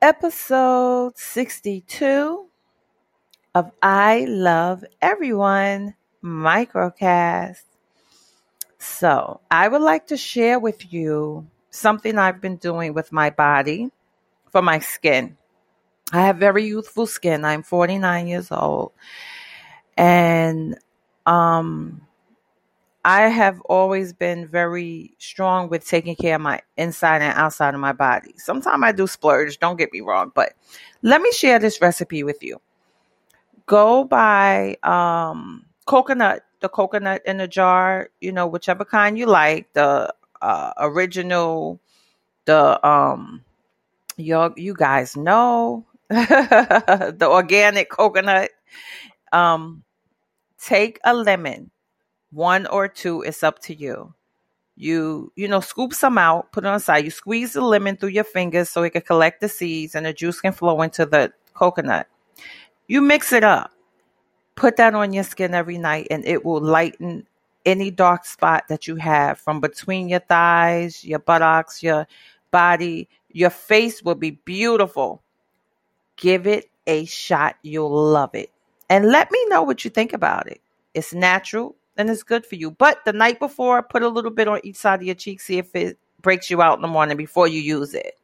episode 62 of I Love Everyone microcast. So, I would like to share with you something I've been doing with my body for my skin. I have very youthful skin. I'm 49 years old. And um I have always been very strong with taking care of my inside and outside of my body. Sometimes I do splurge, don't get me wrong, but let me share this recipe with you. Go buy um, coconut, the coconut in a jar, you know, whichever kind you like, the uh, original, the um, you you guys know the organic coconut. Um, take a lemon one or two, it's up to you. You, you know, scoop some out, put it on the side. You squeeze the lemon through your fingers so it can collect the seeds and the juice can flow into the coconut. You mix it up. Put that on your skin every night and it will lighten any dark spot that you have from between your thighs, your buttocks, your body. Your face will be beautiful. Give it a shot. You'll love it. And let me know what you think about it. It's natural and it's good for you. But the night before, put a little bit on each side of your cheek, see if it breaks you out in the morning before you use it.